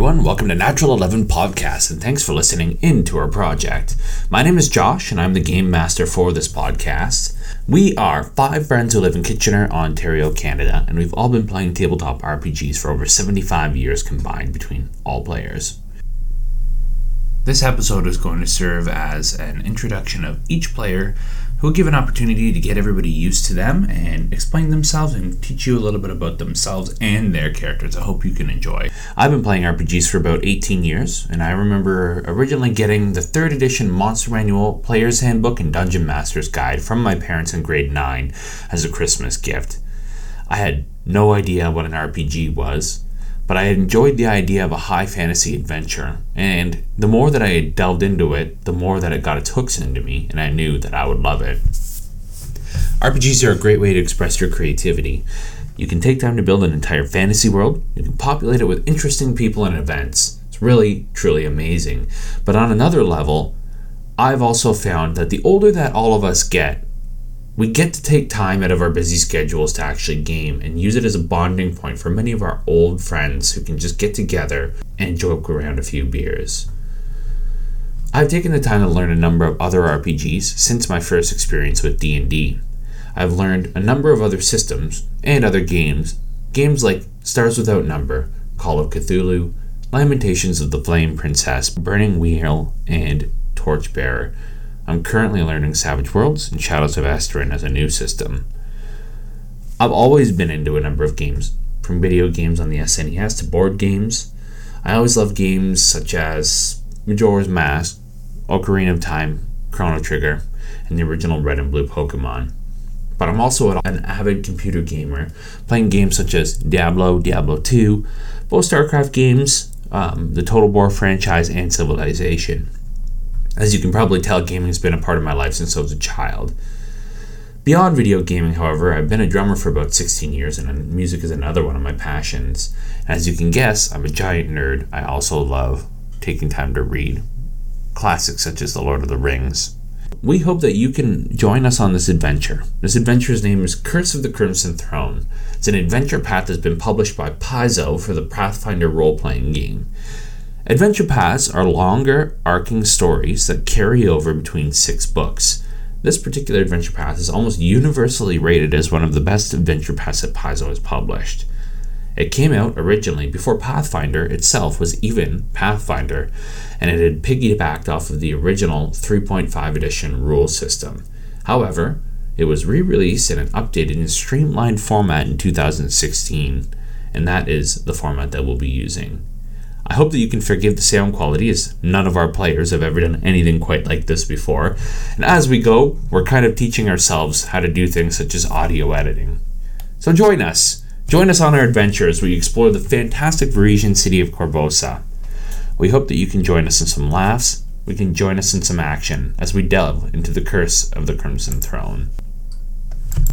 everyone. Welcome to Natural 11 Podcast, and thanks for listening in to our project. My name is Josh, and I'm the game master for this podcast. We are five friends who live in Kitchener, Ontario, Canada, and we've all been playing tabletop RPGs for over 75 years combined between all players. This episode is going to serve as an introduction of each player who will give an opportunity to get everybody used to them and explain themselves and teach you a little bit about themselves and their characters. I hope you can enjoy. I've been playing RPGs for about 18 years, and I remember originally getting the third edition Monster Manual, Player's Handbook, and Dungeon Master's Guide from my parents in grade 9 as a Christmas gift. I had no idea what an RPG was but I enjoyed the idea of a high fantasy adventure. And the more that I delved into it, the more that it got its hooks into me, and I knew that I would love it. RPGs are a great way to express your creativity. You can take time to build an entire fantasy world, you can populate it with interesting people and events. It's really, truly amazing. But on another level, I've also found that the older that all of us get, we get to take time out of our busy schedules to actually game and use it as a bonding point for many of our old friends who can just get together and joke around a few beers. I've taken the time to learn a number of other RPGs since my first experience with D&D. I've learned a number of other systems and other games, games like Stars Without Number, Call of Cthulhu, Lamentations of the Flame Princess, Burning Wheel, and Torchbearer, I'm currently learning Savage Worlds and Shadows of Esteren as a new system. I've always been into a number of games, from video games on the SNES to board games. I always love games such as Majora's Mask, Ocarina of Time, Chrono Trigger, and the original Red and Blue Pokemon. But I'm also an avid computer gamer, playing games such as Diablo, Diablo 2, both StarCraft games, um, the Total War franchise, and Civilization. As you can probably tell, gaming has been a part of my life since I was a child. Beyond video gaming, however, I've been a drummer for about 16 years, and music is another one of my passions. As you can guess, I'm a giant nerd. I also love taking time to read classics such as The Lord of the Rings. We hope that you can join us on this adventure. This adventure's name is Curse of the Crimson Throne. It's an adventure path that's been published by Paizo for the Pathfinder role playing game. Adventure paths are longer, arcing stories that carry over between six books. This particular adventure path is almost universally rated as one of the best adventure paths that Paizo has published. It came out originally before Pathfinder itself was even Pathfinder, and it had piggybacked off of the original 3.5 edition rule system. However, it was re released in an updated and streamlined format in 2016, and that is the format that we'll be using. I hope that you can forgive the sound quality, as none of our players have ever done anything quite like this before. And as we go, we're kind of teaching ourselves how to do things such as audio editing. So join us. Join us on our adventure as we explore the fantastic Varisian city of Korvosa. We hope that you can join us in some laughs, we can join us in some action as we delve into the curse of the Crimson Throne.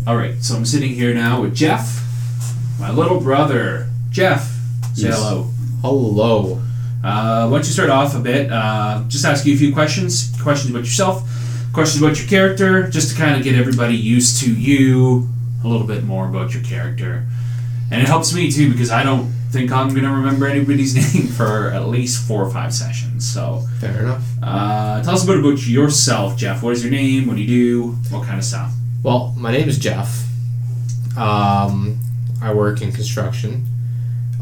Alright, so I'm sitting here now with Jeff, my little brother. Jeff, say Yes. hello. Hello. Uh, why don't you start off a bit? Uh, just ask you a few questions. Questions about yourself, questions about your character, just to kind of get everybody used to you a little bit more about your character. And it helps me too because I don't think I'm going to remember anybody's name for at least four or five sessions. So Fair enough. uh, tell us a bit about yourself, Jeff. What is your name? What do you do? What kind of stuff? Well, my name is Jeff. Um, I work in construction.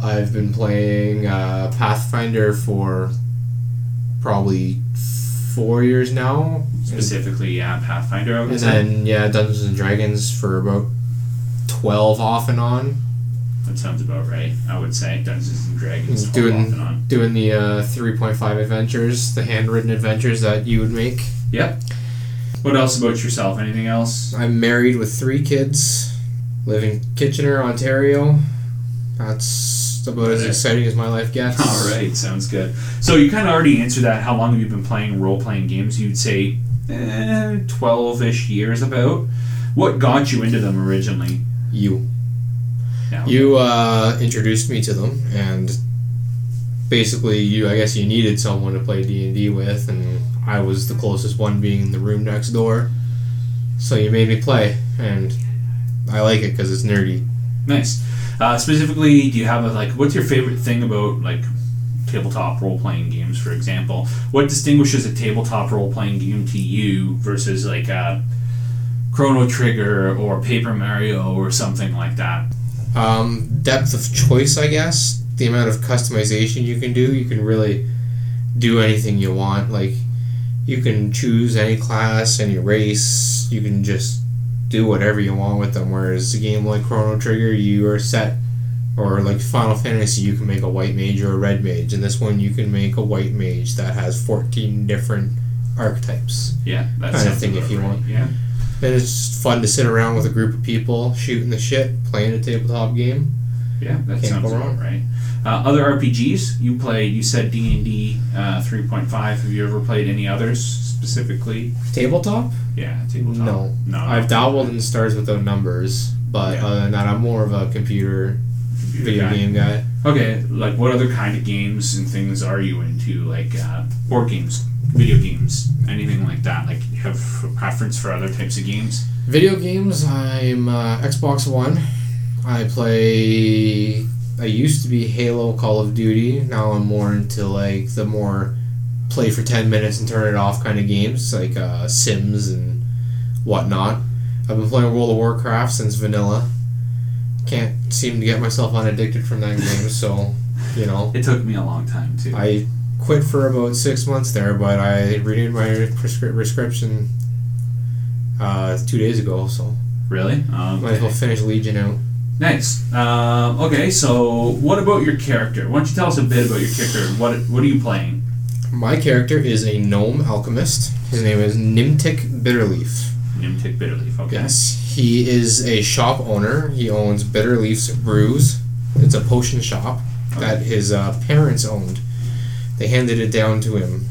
I've been playing uh, Pathfinder for probably four years now. Specifically, yeah, Pathfinder. I would And say. then, yeah, Dungeons and Dragons for about 12 off and on. that sounds about right. I would say Dungeons and Dragons. Doing- off and on. Doing the uh, 3.5 adventures, the handwritten adventures that you would make. Yep. What else about yourself? Anything else? I'm married with three kids, live in Kitchener, Ontario. That's about as exciting as my life gets. All right, sounds good. So you kind of already answered that. How long have you been playing role playing games? You'd say twelve ish years about. What got you into them originally? You. Yeah. You uh, introduced me to them, and basically, you I guess you needed someone to play D and D with, and I was the closest one, being in the room next door. So you made me play, and I like it because it's nerdy. Nice. Uh, specifically, do you have a like? What's your favorite thing about like tabletop role playing games, for example. What distinguishes a tabletop role playing game to you versus like a Chrono Trigger or Paper Mario or something like that? Um, depth of choice, I guess. The amount of customization you can do. You can really do anything you want. Like, you can choose any class, any race. You can just do whatever you want with them. Whereas a game like Chrono Trigger, you are set. Or like Final Fantasy, you can make a white mage or a red mage. And this one, you can make a white mage that has 14 different archetypes. Yeah, that's Kind of thing if you right. want. Yeah. And it's just fun to sit around with a group of people, shooting the shit, playing a tabletop game. Yeah, that Can't sounds go about right. Uh, other RPGs you played? You said D and D uh, three point five. Have you ever played any others specifically? Tabletop? Yeah, tabletop. No. no. I've dabbled in Stars Without Numbers, but Yeah. other than that, I'm more of a computer Computer video guy. game guy. Okay, like what other kind of games and things are you into? Like uh, board games, video games, anything like that? Like you have a preference for other types of games? Video games, I'm uh, Xbox One. I play. I used to be Halo, Call of Duty. Now I'm more into like the more play for 10 minutes and turn it off kind of games, like uh, Sims and whatnot. I've been playing World of Warcraft since vanilla. Can't seem to get myself unaddicted from that game, so, you know. It took me a long time too. I quit for about six months there, but I renewed my prescri- prescription uh, two days ago, so really? Um, might as well finish Legion out. Nice. Um, okay, so what about your character? Why don't you tell us a bit about your character? What What are you playing? My character is a gnome alchemist. His name is Nimtic Bitterleaf. Nimtic Bitterleaf. Okay. Yes, he is a shop owner. He owns Bitterleaf's Brews. It's a potion shop that his uh, parents owned. They handed it down to him.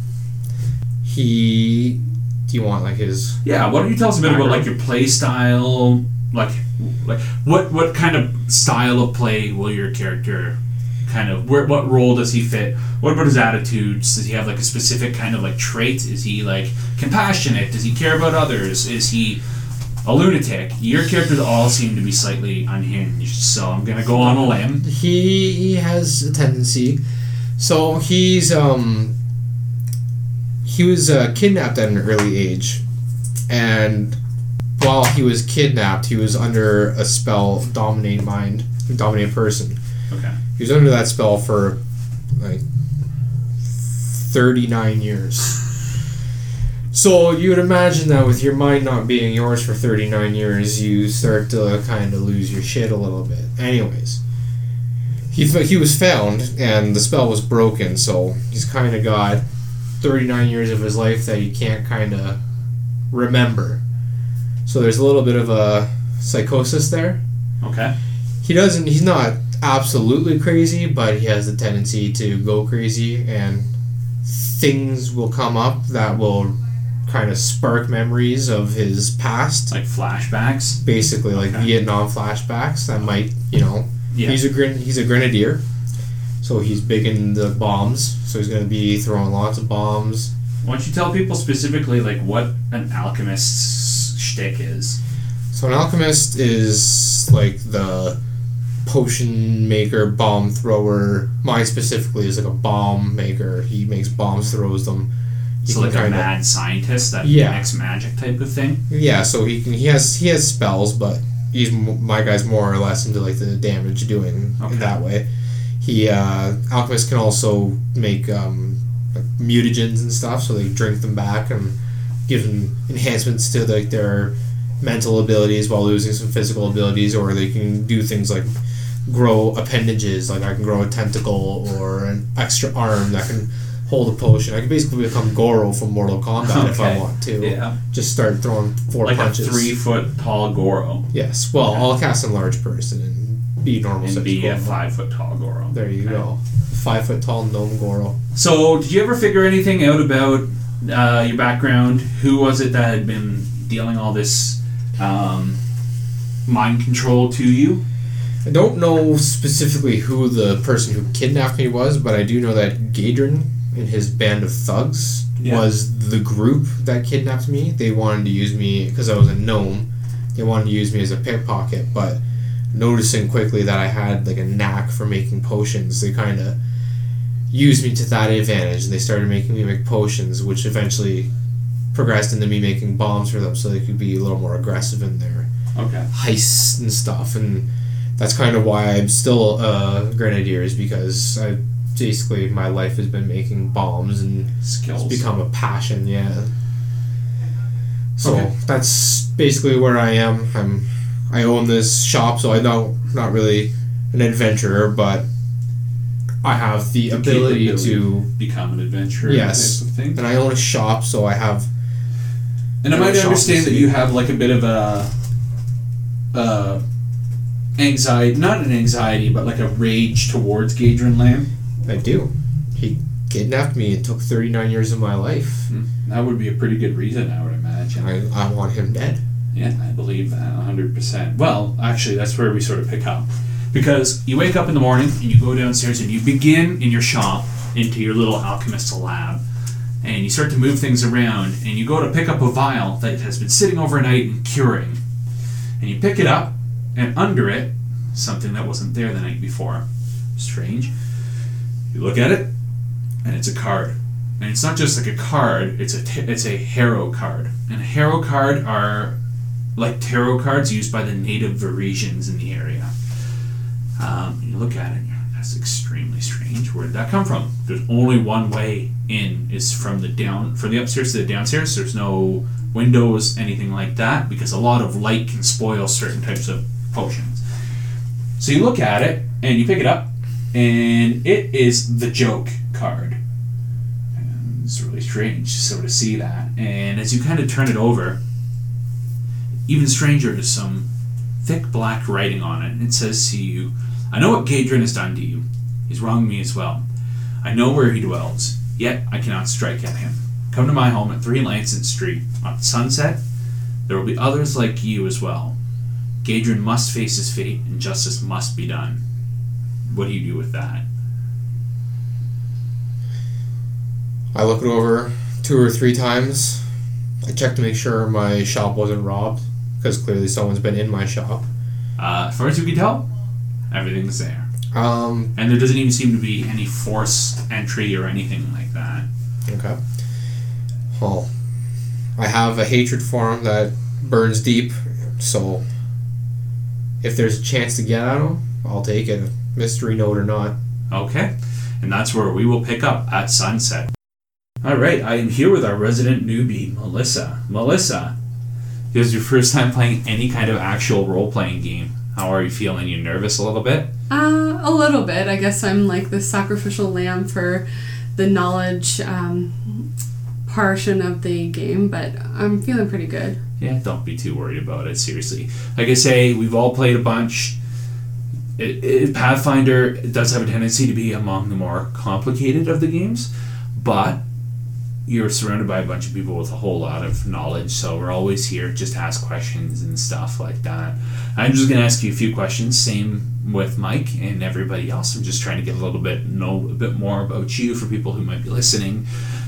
He. Do you want like his Yeah. Why don't you tell us a bit about like your play style? Like, like what what kind of style of play will your character kind of where what role does he fit? What about his attitudes? Does he have like a specific kind of like trait? Is he like compassionate? Does he care about others? Is he a lunatic? Your characters all seem to be slightly unhinged, so I'm gonna go on a limb. he he has a tendency so he's um he was uh, kidnapped at an early age and while he was kidnapped he was under a spell dominate mind dominate person. Okay. he was under that spell for like 39 years. So you would imagine that with your mind not being yours for 39 years you start to kind of lose your shit a little bit. Anyways he, he was found and the spell was broken so he's kind of got 39 years of his life that he can't kind of remember so there's a little bit of a psychosis there Okay. he doesn't he's not absolutely crazy but he has the tendency to go crazy and things will come up that will kind of spark memories of his past Like flashbacks. basically like Okay. vietnam flashbacks that might you know Yeah. he's a gren- he's a grenadier so he's big in the bombs so he's going to be throwing lots of bombs Why don't you tell people specifically like what an alchemist's shtick is? So an alchemist is like the potion maker, bomb thrower. Mine specifically is like a bomb maker. He makes bombs, throws them. He So like a mad scientist that Yeah. mimics magic type of thing. Yeah, so he can he has he has spells, but he's my guy's more or less into like the damage doing Okay. that way. He uh, alchemists can also make um, like mutagens and stuff, so they drink them back and give them enhancements to like their mental abilities while losing some physical abilities, or they can do things like grow appendages. Like I can grow a tentacle or an extra arm that can hold a potion. I can basically become Goro from Mortal Kombat if I want to. Yeah. Just start throwing four Like punches. a three foot tall Goro. Yes. Well, Okay. I'll cast a large person and be normal And be a five foot tall Goro. There you Okay. go. Five foot tall gnome Goro. So, did you ever figure anything out about uh, your background? Who was it that had been dealing all this um, mind control to you? I don't know specifically who the person who kidnapped me was, but I do know that Gaedren and his band of thugs Yeah. was the group that kidnapped me. They wanted to use me because I was a gnome. They wanted to use me as a pickpocket, but noticing quickly that I had like a knack for making potions, they kind of used me to that advantage. And they started making me make potions, which eventually progressed into me making bombs for them so they could be a little more aggressive in their Okay. heists and stuff. And that's kind of why I'm still uh, a grenadier, is because I basically my life has been making bombs and Skills. it's become a passion, yeah. So Okay. that's basically where I am. I'm I own this shop, so I know not really an adventurer, but I have the ability capability. to become an adventurer. Yes. type of thing. and I own a shop, so I have And I might understand that you have like a bit of a uh, anxiety, not an anxiety, but like a rage towards Gaedren Lamm? I do. He kidnapped me and took 39 years of my life. Hmm. That would be a pretty good reason, I would imagine. I, I want him dead. Yeah, I believe that 100%. Well, actually, that's where we sort of pick up. Because you wake up in the morning and you go downstairs and you begin in your shop into your little alchemist's lab. And you start to move things around and you go to pick up a vial that has been sitting overnight and curing. And you pick it up and under it, something that wasn't there the night before. Strange. You look at it and it's a card. And it's not just like a card, it's a, t- it's a harrow card. And harrow card are like tarot cards used by the native Varisians in the area. Um, you look at it, that's extremely strange. Where did that come from? There's only one way in is from the down from the upstairs to the downstairs. There's no windows, anything like that, because a lot of light can spoil certain types of potions. So you look at it and you pick it up, and it is the joke card. And it's really strange so to see that. And as you kind of turn it over, even stranger to some thick black writing on it. and It says to you, I know what Gaedren has done to you. He's wronged me as well. I know where he dwells, yet I cannot strike at him. Come to my home at 3 Lancet Street. On sunset, there will be others like you as well. Gaedren must face his fate, and justice must be done. What do you do with that? I look it over two or three times. I check to make sure my shop wasn't robbed, because clearly someone's been in my shop. Uh, as far as you can tell, everything's there. Um, And there doesn't even seem to be any forced entry or anything like that. okay. Well, I have a hatred for him that burns deep, so if there's a chance to get at him, I'll take it, mystery note or not. Okay, and that's where we will pick up at sunset. All right, I am here with our resident newbie, Melissa. Melissa, this is your first time playing any kind of actual role playing game. How are you feeling? You nervous a little bit? Uh, a little bit. I guess I'm like the sacrificial lamb for the knowledge um, portion of the game, but I'm feeling pretty good. Yeah, don't be too worried about it. Seriously, like I say, we've all played a bunch. It, it, Pathfinder does have a tendency to be among the more complicated of the games, but you're surrounded by a bunch of people with a whole lot of knowledge. So we're always here just ask questions and stuff like that. I'm just gonna ask you a few questions. Same with Mike and everybody else. I'm just trying to get a little bit know a bit more about you for people who might be listening,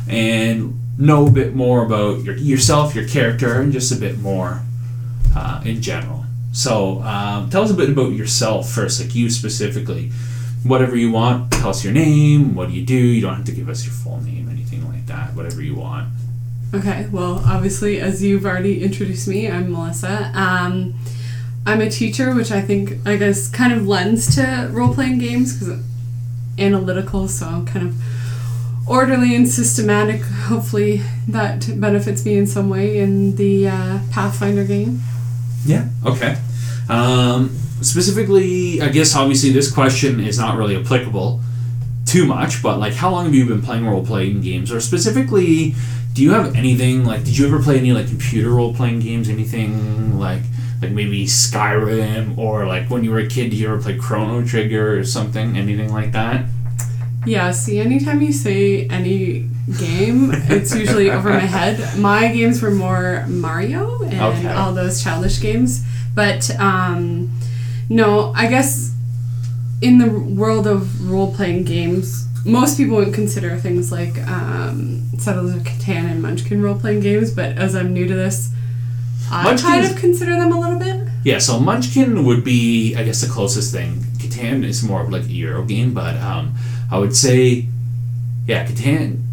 and know a bit more about your, yourself, your character, and just a bit more uh, in general. So, um, tell us a bit about yourself first, like you specifically. Whatever you want, tell us your name, what do you do. You don't have to give us your full name, anything like that, whatever you want. Okay, well, obviously, as you've already introduced me, I'm Melissa. Um, I'm a teacher, which I think, I guess, kind of lends to role playing games because analytical, so I'm kind of orderly and systematic. Hopefully, that benefits me in some way in the uh, Pathfinder game. Yeah. Okay. Um, specifically, I guess obviously this question is not really applicable too much, but like, how long have you been playing role playing games, or specifically, do you have anything like? Did you ever play any like computer role playing games? Anything like like maybe Skyrim, or like when you were a kid, did you ever play Chrono Trigger or something? Anything like that? Yeah, see, anytime you say any game, it's usually over my head. My games were more Mario and Okay. all those childish games. But um, no, I guess in the world of role playing games, most people would consider things like um, Settlers of Catan and Munchkin role playing games. But as I'm new to this, I kind of consider them a little bit. Yeah, so Munchkin would be, I guess, the closest thing. Catan is more of like a Euro game, but um, I would say Yeah, Catan.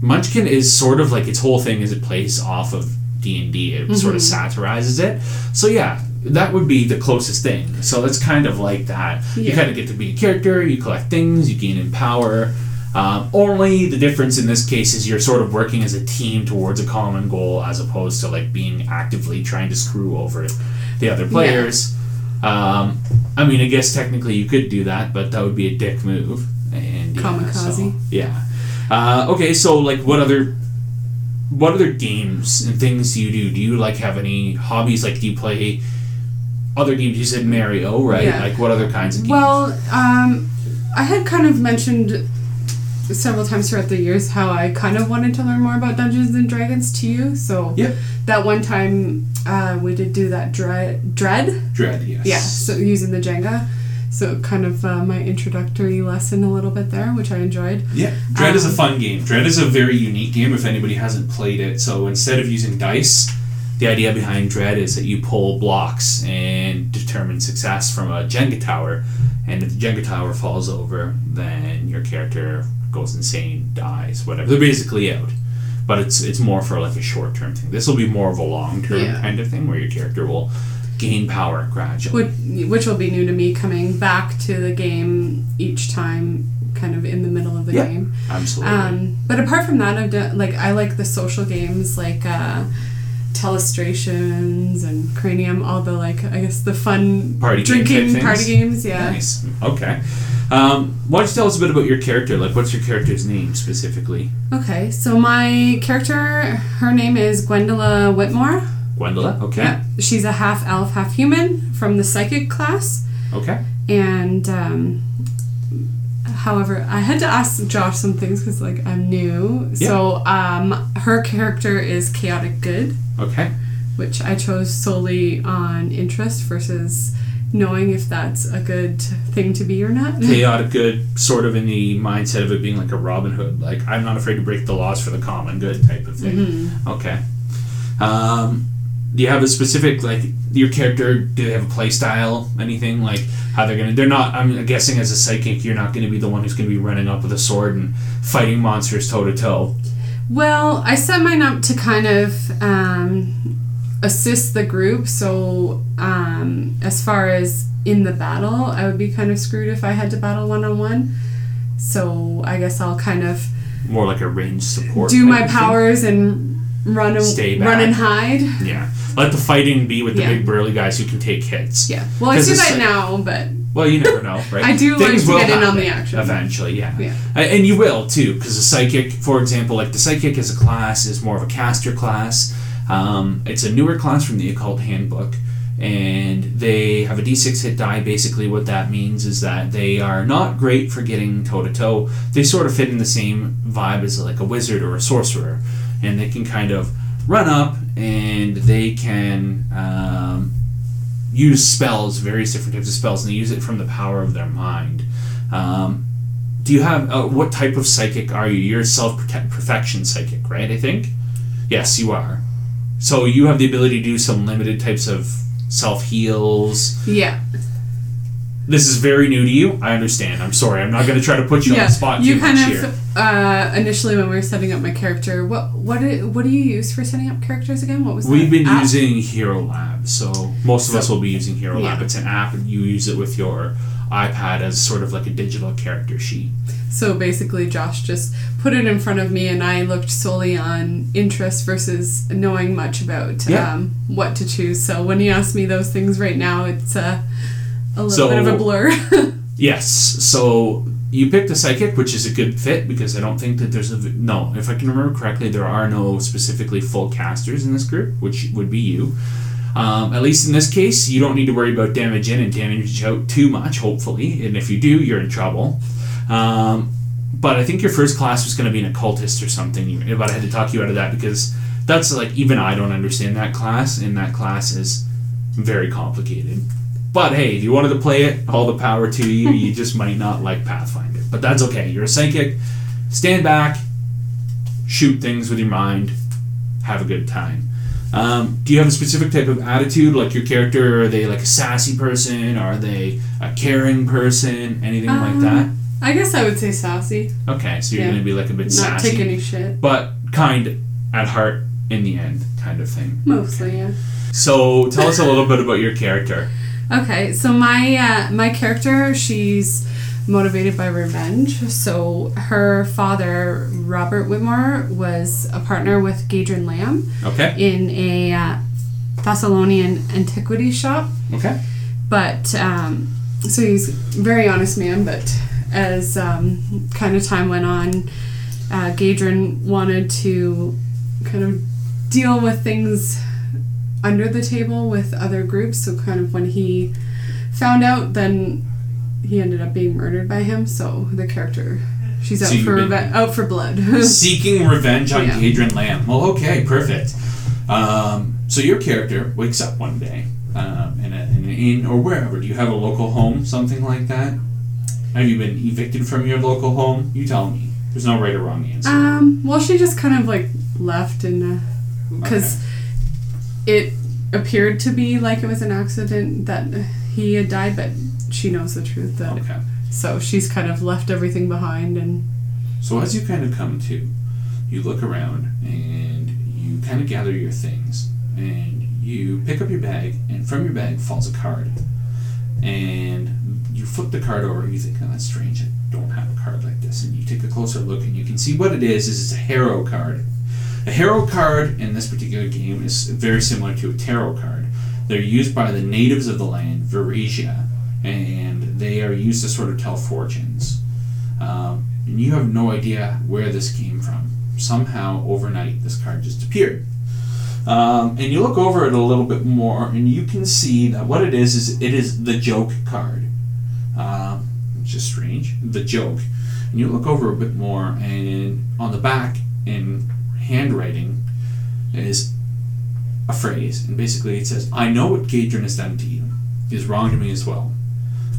Munchkin is sort of like its whole thing is it plays off of D and D. It sort of satirizes it. So yeah, that would be the closest thing. So it's kind of like that. You kind of get to be a character. You collect things. You gain in power. Um, only the difference in this case is you're sort of working as a team towards a common goal, as opposed to like being actively trying to screw over the other players. Um, I mean, I guess technically you could do that, but that would be a dick move. And yeah, Kamikaze. so- yeah. Uh, okay, so like, what other, what other games and things do you do? Do you like have any hobbies? Like, do you play other games? You said Mario, right? Yeah. Like, what other kinds of games? Well, um, I had kind of mentioned several times throughout the years how I kind of wanted to learn more about Dungeons and Dragons to you. So Yep. that one time uh, we did do that dread, dread, Dread, yes. yeah. So using the Jenga, so kind of uh, my introductory lesson a little bit there, which I enjoyed. Yeah, Dread is a Um, fun game. Dread is a very unique game if anybody hasn't played it. So instead of using dice, the idea behind Dread is that you pull blocks and determine success from a Jenga tower. And if the Jenga tower falls over, then your character goes insane, dies, whatever. They're basically out. But it's it's more for like a short term thing. This will be more of a long term Yeah. kind of thing where your character will gain power gradually. Which, which will be new to me coming back to the game each time, kind of in the middle of the Yeah. game. Absolutely. Um, but apart from that, I've done like I like the social games like uh, Telestrations and Cranium, all the like I guess the fun Party drinking things? party games. Yeah. Nice. Okay. Um, why don't you tell us a bit about your character? Like, what's your character's name specifically? Okay, so my character, her name is Gwendola Whitmore. Gwendola. Okay. Yep. She's a half elf, half human from the psychic class. Okay. And um, however, I had to ask Josh some things because like I'm new. So um, her character is chaotic good, Okay. which I chose solely on interest versus knowing if that's a good thing to be or not. Chaotic good, sort of in the mindset of it being like a Robin Hood, like I'm not afraid to break the laws for the common good type of thing. Mm-hmm. Okay. Um, do you have a specific like your character? Do they have a play style? Anything like how they're gonna? They're not. I'm guessing as a psychic, you're not going to be the one who's going to be running up with a sword and fighting monsters toe to toe. Well, I set mine up to kind of um, assist the group. So, um, as far as in the battle, I would be kind of screwed if I had to battle one on one. So, I guess I'll kind of More like a range support. do my of thing. powers and run, a, Stay run and hide. Yeah. Let the fighting be with the Yeah. big burly guys who can take hits. Yeah. Well, I 'Cause do it's that like- now, but Well, you never know, right? I do like to will get in on the action. Eventually, yeah. Yeah. A- And you will too, because the psychic, for example, like the psychic as a class is more of a caster class. Um, it's a newer class from the occult handbook, and they have a d6 hit die. Basically, what that means is that they are not great for getting toe to toe. They sort of fit in the same vibe as like a wizard or a sorcerer, and they can kind of run up and they can um, use spells, various different types of spells, and they use it from the power of their mind. Um, do you have uh, what type of psychic are you? You're a self perfection psychic, right? I think. Yes, you are. So you have the ability to do some limited types of self heals. yeah. This is very new to you. I understand. I'm sorry. I'm not going to try to put you on the spot you too kind much of here. uh, initially when we were setting up my character, what what do, what do you use for setting up characters again? What was We've that been app? using Hero Lab, so most of So- us will be using Hero Lab. It's an app, and you use it with your iPad as sort of like a digital character sheet. So basically, Josh just put it in front of me, and I looked solely on interest versus knowing much about Yeah. um, what to choose. So when you ask me those things right now, it's uh, a little So- bit of a blur. Yes. So you picked a psychic, which is a good fit because I don't think that there's a no. If I can remember correctly, there are no specifically full casters in this group, which would be you. Um, at least in this case, you don't need to worry about damage in and damage out too much. Hopefully, and if you do, you're in trouble. Um, but I think your first class was going to be an occultist or something. You- But I had to talk you out of that because that's like even I don't understand that class, and that class is very complicated. But hey, if you wanted to play it, all the power to you. You just might not like Pathfinder, but that's okay. You're a psychic. Stand back, shoot things with your mind, have a good time. Um, do you have a specific type of attitude, like your character? Are they like a sassy person? Are they a caring person? Anything like that? Um, I guess I would say sassy. Okay, so you're Yeah. gonna be like a bit Not sassy, take any shit. but kind at heart in the end, kind of thing. Mostly, yeah. So tell us a little bit about your character. Okay, so my uh, my character, she's motivated by revenge. So her father, Robert Whitmore, was a partner with Gaedren Lamm Okay. in a uh, Thessalonian antiquity shop. Okay. But um, so he's a very honest man. But as um, kind of time went on, uh, Gaedren wanted to kind of deal with things under the table with other groups. So kind of when he found out, then he ended up being murdered by him. So the character, she's out So for been- reve- out for blood. Seeking revenge on Yeah. Lamm. Well, okay, perfect. Um, so your character wakes up one day um, in, a, in an inn or wherever. Do you have a local home, something like that? Have you been evicted from your local home? You tell me. There's no right or wrong answer. Um, well, she just kind of like left and because it appeared to be like it was an accident that he had died, but she knows the truth. That okay. so she's kind of left everything behind and So as you kind of come to, you look around and you kind of gather your things and you pick up your bag and from your bag falls a card. And you flip the card over and you think, oh, that's strange. I don't have a card like this. And you take a closer look and you can see what it is. Is it's a harrow card. A harrow card in this particular game is very similar to a tarot card. They're used by the natives of the land, Varisia, and they are used to sort of tell fortunes. Um, and you have no idea where this came from. Somehow, overnight, this card just appeared. Um, and you look over it a little bit more, and you can see that what it is is it is the joke card, um, which is strange. The joke, and you look over a bit more, and on the back in handwriting is a phrase, and basically it says, "I know what Gaedren has done to you. He is wrong to me as well.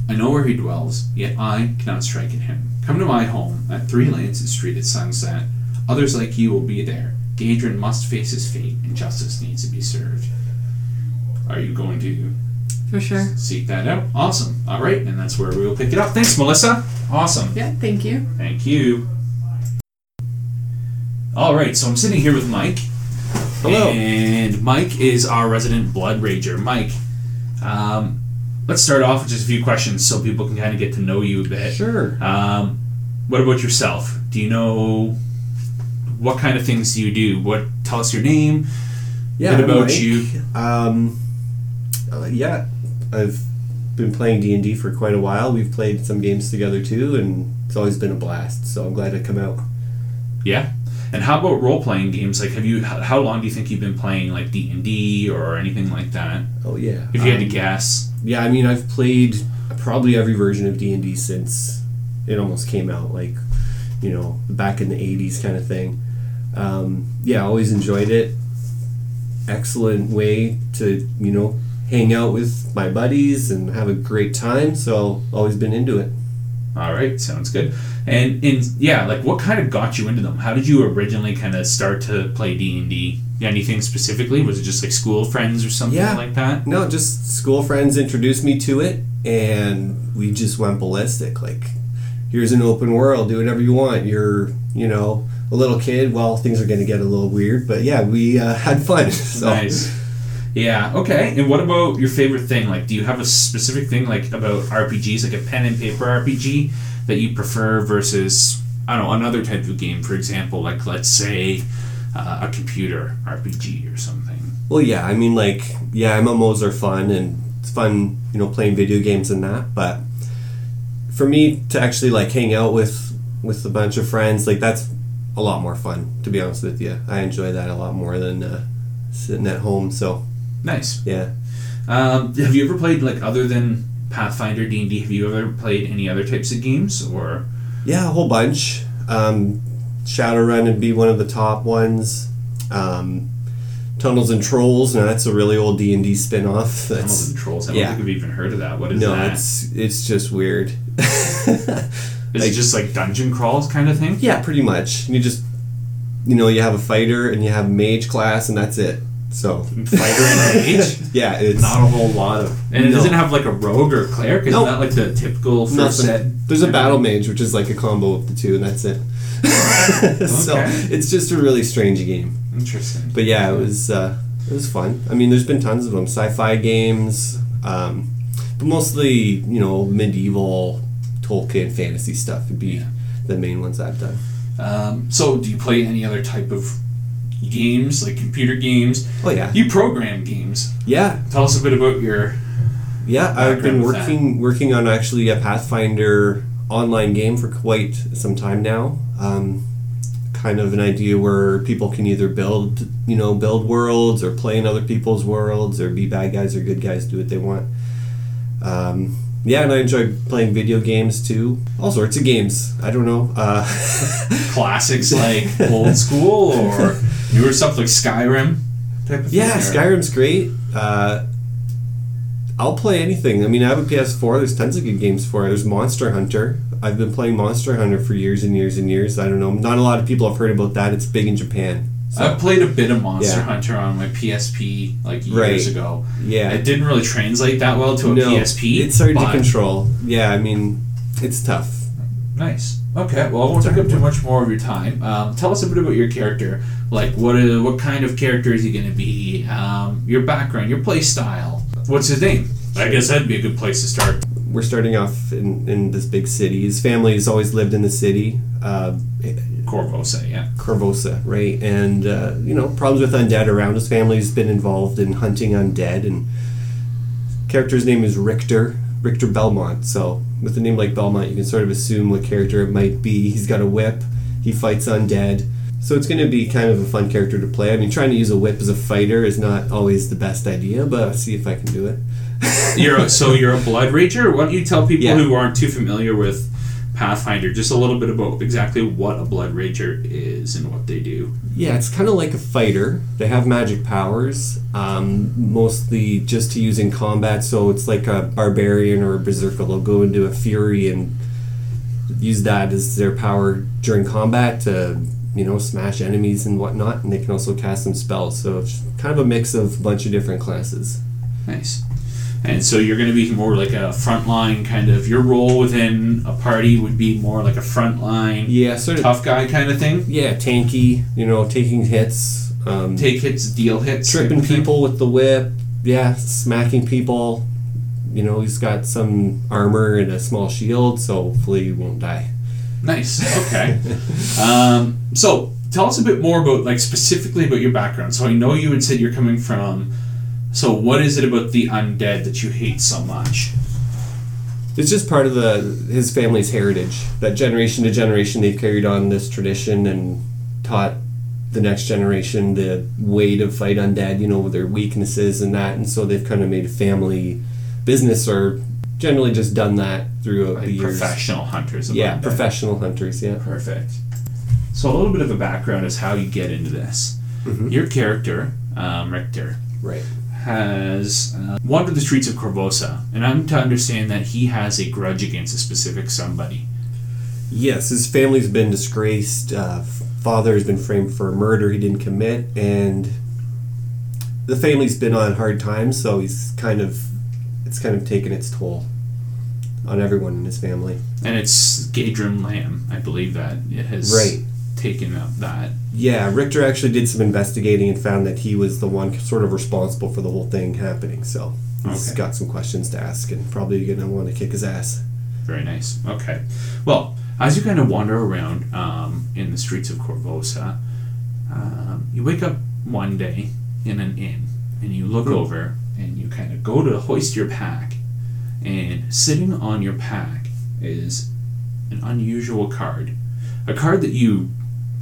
I know where he dwells, yet I cannot strike at him. Come to my home at Three Lances Street at sunset. Others like you will be there. Gaedren must face his fate, and justice needs to be served. Are you going to for sure. seek that out? Awesome. All right, and that's where we will pick it up. Thanks, Melissa. Awesome. Yeah, thank you. Thank you. All right, so I'm sitting here with Mike. Hello. And Mike is our resident blood rager. Mike, um, let's start off with just a few questions so people can kind of get to know you a bit. Sure. Um, what about yourself? Do you know what kind of things do you do? What tell us your name? Yeah. bit about Mike. you. Um, uh, yeah, I've been playing D and D for quite a while. We've played some games together too, and it's always been a blast. So I'm glad to come out. Yeah. And how about role playing games? Like, have you? How long do you think you've been playing like D and D or anything like that? Oh yeah. If you had to Um, guess. Yeah, I mean, I've played probably every version of D and D since it almost came out, like you know, back in the '80s kind of thing. Um, yeah, always enjoyed it. Excellent way to you know hang out with my buddies and have a great time. So always been into it. All right, sounds good. And in yeah, like what kind of got you into them? How did you originally kind of start to play D and D? Anything specifically? Was it just like school friends or something Yeah. like that? No, just school friends introduced me to it, and we just went ballistic. Like, here's an open world, do whatever you want. You're, you know, a little kid. Well, things are going to get a little weird, but yeah, we uh, had fun. So. Nice. Yeah. Okay. And what about your favorite thing? Like, do you have a specific thing like about RPGs, like a pen and paper RPG, that you prefer versus I don't know another type of game? For example, like let's say uh, a computer RPG or something. Well, yeah, I mean, like, yeah, MMOs are fun, and it's fun, you know, playing video games and that. But for me to actually like hang out with with a bunch of friends, like that's a lot more fun. To be honest with you, I enjoy that a lot more than uh, sitting at home. So Nice. yeah. Um, have you ever played like other than Pathfinder D and D? Have you ever played any other types of games or? Yeah, a whole bunch. Um, Shadowrun would be one of the top ones. Um, Tunnels and Trolls. Now that's a really old D and D spinoff. Tunnels That's and Trolls. I don't yeah. think I've even heard of that. What is no, that? it's it's just weird. Is it just like dungeon crawls kind of thing? yeah, pretty much. You just you know you have a fighter and you have mage class and that's it. So Fighter and mage. yeah, it's Not a whole lot of, and it No. doesn't have like a rogue or cleric. Isn't Nope. that like the typical first nothing. set? There's a battle mage, which is like a combo of the two, and that's it. so Okay. it's just a really strange game. Interesting. But yeah, it was uh, it was fun. I mean, there's been tons of them, sci-fi games, um, but mostly you know medieval Tolkien fantasy stuff would be Yeah. the main ones I've done. Um, so, do you play any other type of games, like computer games? Oh yeah, You program games. yeah, Tell us a bit about your. yeah. I've been working working on actually a Pathfinder online game for quite some time now. Um, kind of an idea where people can either build you know build worlds or play in other people's worlds or be bad guys or good guys do what they want um, yeah and i enjoy playing video games too all sorts of games i don't know uh, classics like old school or newer stuff like Skyrim type of yeah thing? or- skyrim's great uh, i'll play anything i mean i have a ps4 there's tons of good games for it there's monster hunter i've been playing monster hunter for years and years and years i don't know not a lot of people have heard about that it's big in japan so, I played a bit of Monster Yeah. Hunter on my PSP like years Right. ago. yeah It didn't really translate that well to a no, PSP. it's hard to control yeah i mean it's tough Nice. Okay. Well, I won't take up too much more of your time. Um, tell us a bit about your character. Like, what is, what kind of character is he going to be? Um, your background, your play style. What's his name? I guess that'd be a good place to start. we're starting off in, in this big city. His family has always lived in the city, uh, Korvosa, yeah. Korvosa, right? And uh, you know, problems with undead around. His family's been involved in hunting undead, and character's name is Richter, Richter Belmont. So with a name like Belmont, you can sort of assume what character it might be. He's got a whip. He fights undead. So it's going to be kind of a fun character to play. I mean, trying to use a whip as a fighter is not always the best idea, but I'll see if I can do it. You're a, so you're a blood rager. Why don't you tell people Yeah. who aren't too familiar with Pathfinder just a little bit about exactly what a blood rager is and what they do? Yeah, it's kind of like a fighter. They have magic powers, um, mostly just to use in combat. So it's like a barbarian or a berserker. They'll go into a fury and use that as their power during combat to, you know, smash enemies and whatnot. And they can also cast some spells. So it's kind of a mix of a bunch of different classes. Nice. And so you're going to be more like a frontline kind of. Your role within a party would be more like a frontline Yeah, sort of. tough guy kind of thing. Yeah, tanky. You know, taking hits. Um, Take hits, deal hits, tripping people with the whip. Yeah, smacking people. You know, he's got some armor and a small shield, so hopefully he won't die. Nice. Okay. um, so tell us a bit more about like specifically about your background. So I know you had said you're coming from. So what is it about the undead that you hate so much? It's just part of the his family's heritage. That generation to generation, they've carried on this tradition and taught the next generation the way to fight undead. You know with their weaknesses and that, and so they've kind of made a family business or generally just done that throughout Like the years. professional hunters. Yeah, professional hunters. Yeah. Perfect. So a little bit of a background is how you get into this. Your character, um, Richter, Right. has uh, wandered the streets of Korvosa, and I'm to understand that he has a grudge against a specific somebody. Yes, his family's been disgraced. Uh, father has been framed for a murder he didn't commit, and the family's been on hard times. So he's kind of, it's kind of taken its toll on everyone in his family. And it's Gaedren Lamm, I believe that it has Right. taken up that. Yeah, Richter actually did some investigating and found that he was the one sort of responsible for the whole thing happening. So he's Okay. got some questions to ask, and probably gonna want to kick his ass. Very nice. Okay. Well, as you kind of wander around um, in the streets of Korvosa, um, you wake up one day in an inn and you look Hmm. over and you kind of go to hoist your pack. And sitting on your pack is an unusual card. A card that you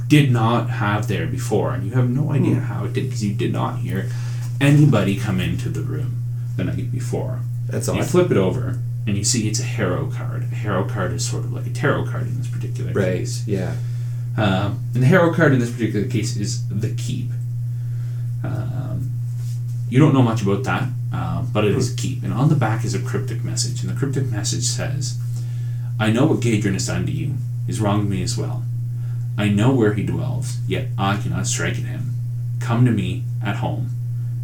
did not have there before, and you have no idea Hmm. how it did because you did not hear anybody come into the room the night before. That's You odd. flip it over, and you see it's a harrow card. A harrow card is sort of like a tarot card in this particular Right. case. Yeah. Um, and the harrow card in this particular case is the keep. Um, you don't know much about that, uh, but it is a keep. And on the back is a cryptic message, and the cryptic message says, "I know what Gaedren has done to you. He's wronged me as well. I know where he dwells, yet I cannot strike at him. Come to me at home.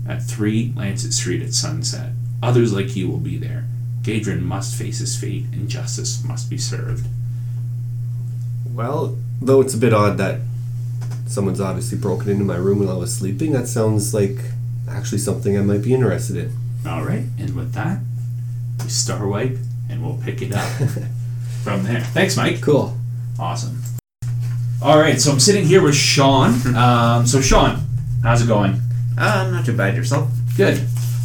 at 3 Lancet Street at sunset. Others like you will be there. Gaedren must face his fate, and justice must be served. Well, though it's a bit odd that someone's obviously broken into my room while I was sleeping, that sounds like actually something I might be interested in. All right, and with that, we star wipe, and we'll pick it up from there. Thanks, Mike. Cool. Awesome. All right, so I'm sitting here with Sean. Um, so, Sean, how's it going? Uh, not too bad yourself. Good.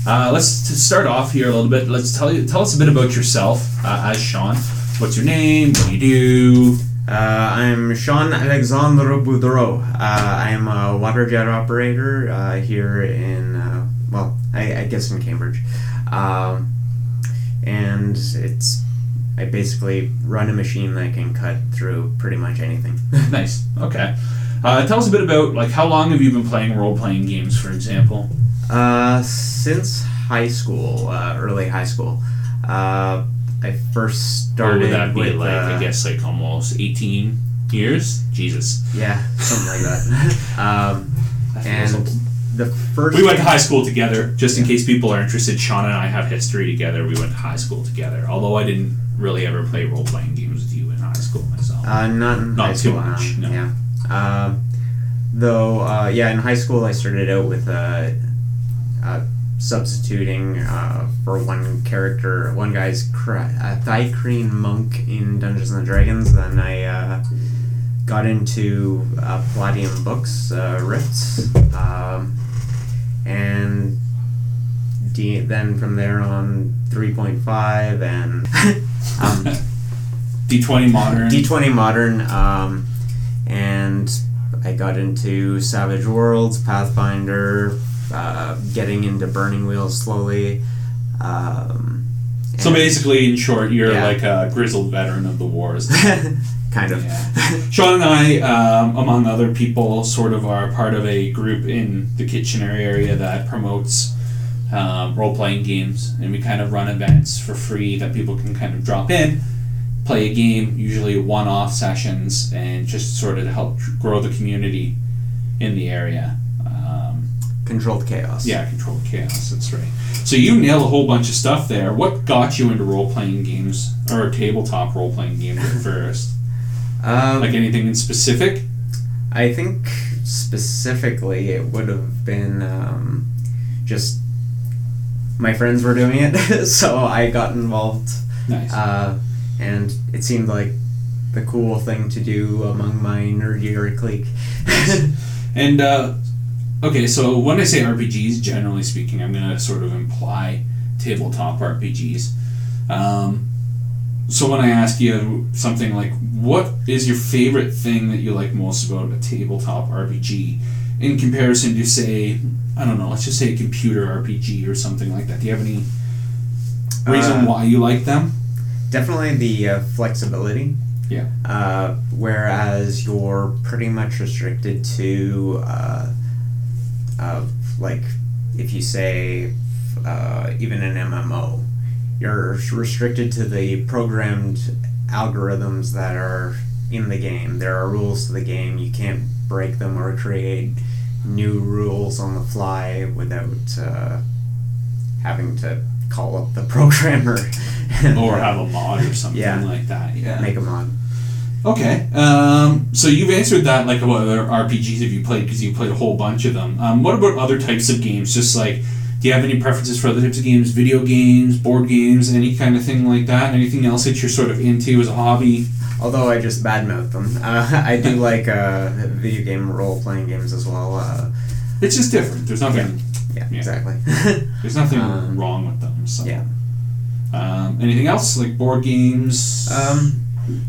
Uh, let's to start off here a little bit. Let's tell you tell us a bit about yourself uh, as Sean. What's your name? What do you do? Uh, I'm Sean Alexandre Boudreau. Uh, I am a water jet operator uh, here in, uh, well, I, I guess in Cambridge. Um, and it's, I basically run a machine that can cut through pretty much anything. nice. Okay. Uh, tell us a bit about like how long have you been playing role playing games, for example? Uh, since high school, uh, early high school. Uh, I first started would that be with, like uh, I guess like almost eighteen years? Jesus. Yeah, something like that. um, and the first We went to high school together. Just in case people are interested, Sean and I have history together. We went to high school together. Although I didn't really ever play role playing games with you in high school myself. Uh, not in Not high too school. much, no. Yeah. Um, though, uh, yeah, in high school I started out with uh, uh, substituting uh, for one character, one guy's cr- uh, Thicreen monk in Dungeons and Dragons. Then I uh, got into uh, Palladium books, uh, Rifts, um, and D- then from there on 3.5 and um, D twenty modern. D20 Modern, um, and I got into Savage Worlds, Pathfinder, uh, getting into Burning Wheels slowly. Um, so basically, in short, you're Yeah. like a grizzled veteran of the wars. kind of. Yeah. Sean and I, um, among other people, sort of are part of a group in the Kitchener area that promotes um, role playing games, and we kind of run events for free that people can kind of drop in, play a game, usually one off sessions, and just sort of help grow the community in the area. Controlled Chaos. yeah, controlled chaos. That's right. So you nailed a whole bunch of stuff there. What got you into role playing games or tabletop role playing games at first? Um, Like anything in specific? I think specifically it would have been um, just my friends were doing it, so I got involved. Nice. Uh, and it seemed like the cool thing to do among my nerdier clique. And uh, okay, so when I say RPGs, generally speaking, I'm gonna sort of imply tabletop RPGs. Um, so when I ask you something like, "What is your favorite thing that you like most about a tabletop RPG?" in comparison to say, I don't know, let's just say a computer RPG or something like that. Do you have any reason Uh, why you like them? Definitely the uh, flexibility. Yeah. Uh, whereas you're pretty much restricted to, uh, like, if you say, uh, even an MMO, you're restricted to the programmed algorithms that are in the game. There are rules to the game. You can't break them or create new rules on the fly without uh, having to call up the programmer Or have a mod or something Yeah. like that. Yeah. make a mod. Okay. Um, so you've answered that. Like, what other RPGs have you played? Because you played a whole bunch of them. Um, what about other types of games? Just like, do you have any preferences for other types of games? Video games, board games, any kind of thing like that? Anything else that you're sort of into as a hobby? Although I just badmouth them, uh, I do like uh, video game role playing games as well. Uh, It's just different. There's nothing. yeah, Yeah. exactly. There's nothing Um, wrong with them. So. yeah. Um, anything else like board games?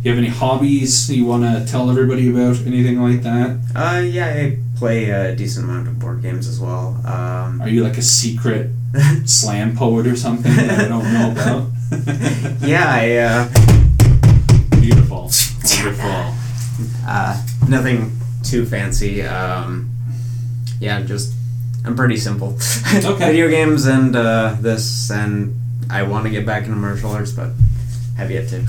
You have any hobbies you want to tell everybody about? Anything like that? uh, yeah, I play a decent amount of board games as well. Um, Are you like a secret slam poet or something that I don't know about? yeah, I uh, Beautiful. Wonderful. uh, nothing too fancy. Um, yeah, just I'm pretty simple. Okay. Video games and uh, this, and I want to get back into martial arts, but have yet to.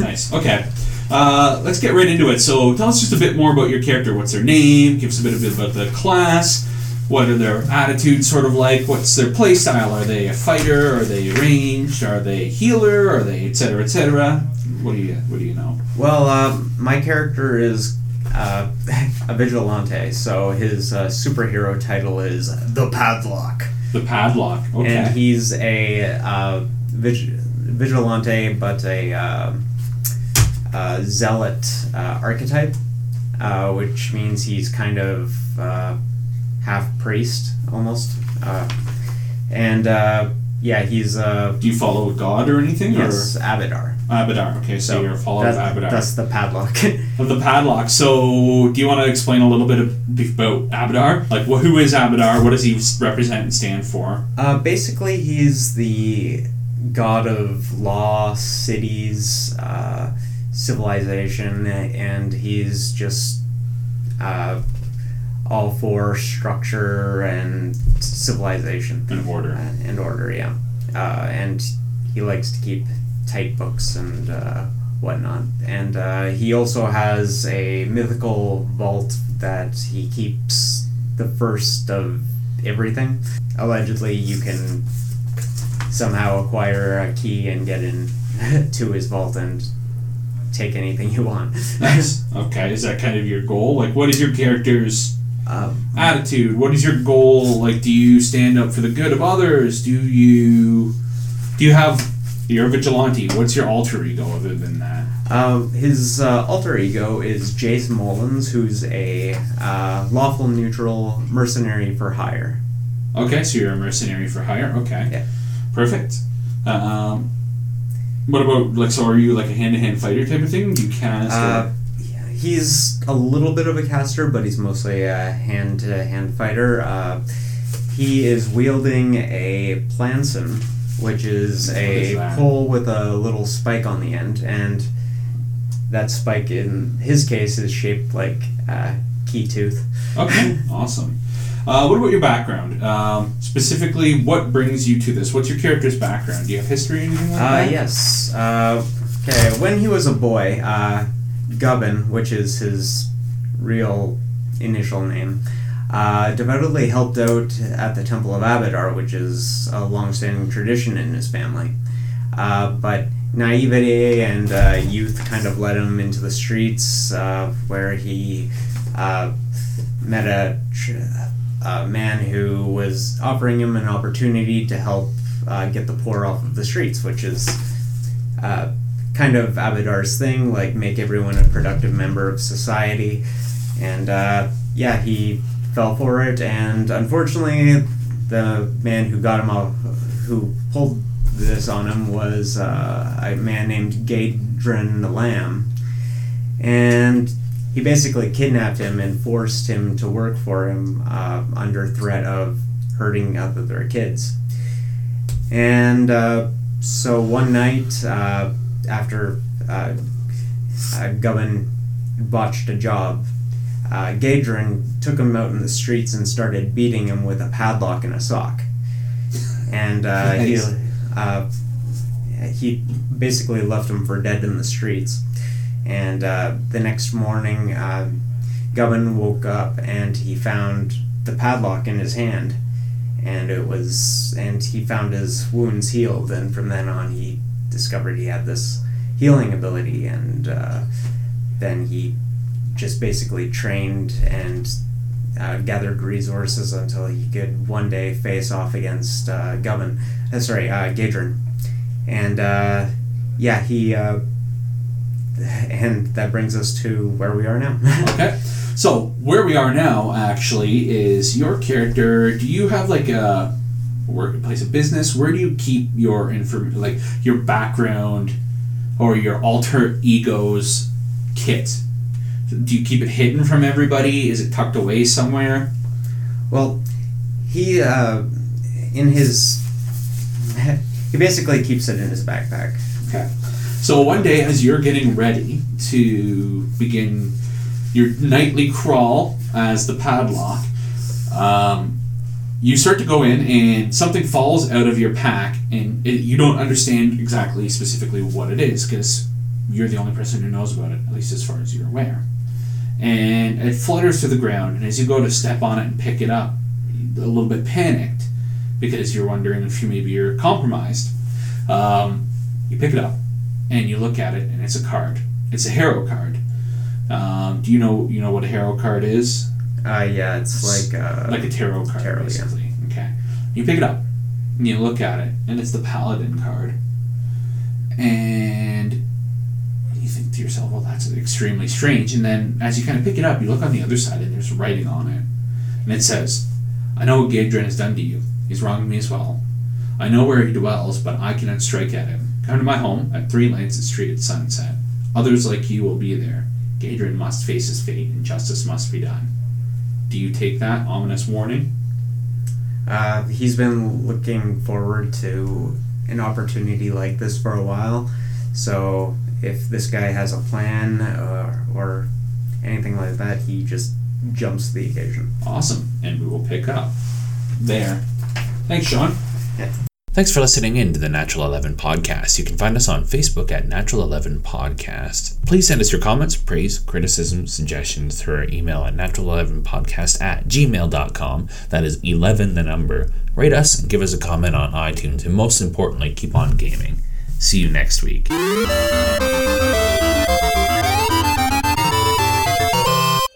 Nice. Okay. Uh, let's get right into it. So, tell us just a bit more about your character. What's their name? Give us a bit, a bit about the class. what are their attitudes sort of like? What's their play style? Are they a fighter? Are they ranged? Are they healer? Are they etc. cetera, et cetera? What do you What do you know? Well, um, my character is uh, a vigilante, so his uh, superhero title is the Padlock, The padlock. Okay. and he's a uh, vig- vigilante, but a uh, uh, zealot uh, archetype, uh, which means he's kind of uh, half priest almost, uh, and uh, yeah, he's uh, do you follow a God or anything? yes Abadar. Or Abadar. Okay, so, you're a follower of Abadar. that's the padlock. of the padlock. So, do you want to explain a little bit of, about Abadar? Like, wh- who is Abadar? What does he represent and stand for? Uh, basically, he's the god of law, cities, uh, civilization, and he's just uh, all for structure and civilization In order. uh, and order. Yeah, uh, and he likes to keep tight books and uh, whatnot. And uh, he also has a mythical vault that he keeps the first of everything. Allegedly, you can somehow acquire a key and get in to his vault and take anything you want. Nice. okay, is that kind of your goal? Like, what is your character's um, attitude? What is your goal? Like, do you stand up for the good of others? Do you do you have you're a vigilante? What's your alter ego other than that? Uh, his uh, alter ego is Jace Mullins, who's a uh, lawful neutral mercenary for hire. Okay, so you're a mercenary for hire. Okay, Yeah. Perfect. Um, what about like? So are you like a hand-to-hand fighter type of thing? Do you cast? Uh, yeah, he's a little bit of a caster, but he's mostly a hand to hand fighter. Uh, he is wielding a planson, which is a is pole with a little spike on the end, and that spike in his case is shaped like a key tooth. Okay, awesome. Uh, what about your background? Um, specifically, what brings you to this? What's your character's background? Do you have history or anything like Uh, that? yes. Uh, okay, when he was a boy, uh, Gubbin, which is his real initial name, uh, devoutly helped out at the Temple of Abadar, which is a long-standing tradition in his family. Uh, but naivety and uh, youth kind of led him into the streets, uh, where he uh, met a, a man who was offering him an opportunity to help uh, get the poor off of the streets, which is uh, kind of Abadar's thing, like make everyone a productive member of society. And uh, yeah, he fell for it, and unfortunately, the man who got him off, who pulled this on him, was uh, a man named Gaedren Lamm. And he basically kidnapped him and forced him to work for him uh, under threat of hurting other kids. And uh, so one night, uh, after uh, uh, Gubbin botched a job, uh, Gaedren took him out in the streets and started beating him with a padlock and a sock. And uh, Nice. he, uh, he basically left him for dead in the streets. And uh, the next morning, uh, Gubbin woke up and he found the padlock in his hand. And it was and he found his wounds healed. And from then on he discovered he had this healing ability. And uh, then he just basically trained and uh, gathered resources until he could one day face off against uh, Gubbin, uh, sorry, uh, Gaedren, and uh, yeah, he, uh, and that brings us to where we are now. Okay. So where we are now actually is your character. Do you have like a workplace of business? Where do you keep your inform like your background or your alter ego's kit? Do you keep it hidden from everybody? Is it tucked away somewhere? Well, he uh, in his he basically keeps it in his backpack. Okay. So one day, as you're getting ready to begin your nightly crawl as the padlock, um, you start to go in and something falls out of your pack, and it, you don't understand exactly specifically what it is because you're the only person who knows about it, at least as far as you're aware. And it flutters to the ground, and as you go to step on it and pick it up, a little bit panicked because you're wondering if you maybe you're compromised. Um, you pick it up and you look at it, and it's a card. It's a harrow card. Um, do you know you know what a harrow card is? Uh, yeah, it's like uh, like a tarot card, tarot, yeah. basically. Okay. You pick it up, and you look at it, and it's the Paladin card. And you think to yourself, well, that's extremely strange. And then as you kind of pick it up, you look on the other side, and there's writing on it. And it says, I know what Gaedren has done to you. He's wronged me as well. I know where he dwells, but I cannot strike at him. Come to my home at 3 Lancet Street at sunset. Others like you will be there. Gaedren must face his fate, and justice must be done. Do you take that ominous warning? Uh, he's been looking forward to an opportunity like this for a while. So if this guy has a plan uh, or anything like that, he just jumps to the occasion. Awesome. And we will pick up there. Thanks, Sean. Yeah. Thanks for listening in to the Natural 11 podcast. You can find us on Facebook at Natural 11 Podcast. Please send us your comments, praise, criticism, suggestions through our email at natural11podcast at gmail.com. That is 11 the number. Rate us and give us a comment on iTunes. And most importantly, keep on gaming. See you next week.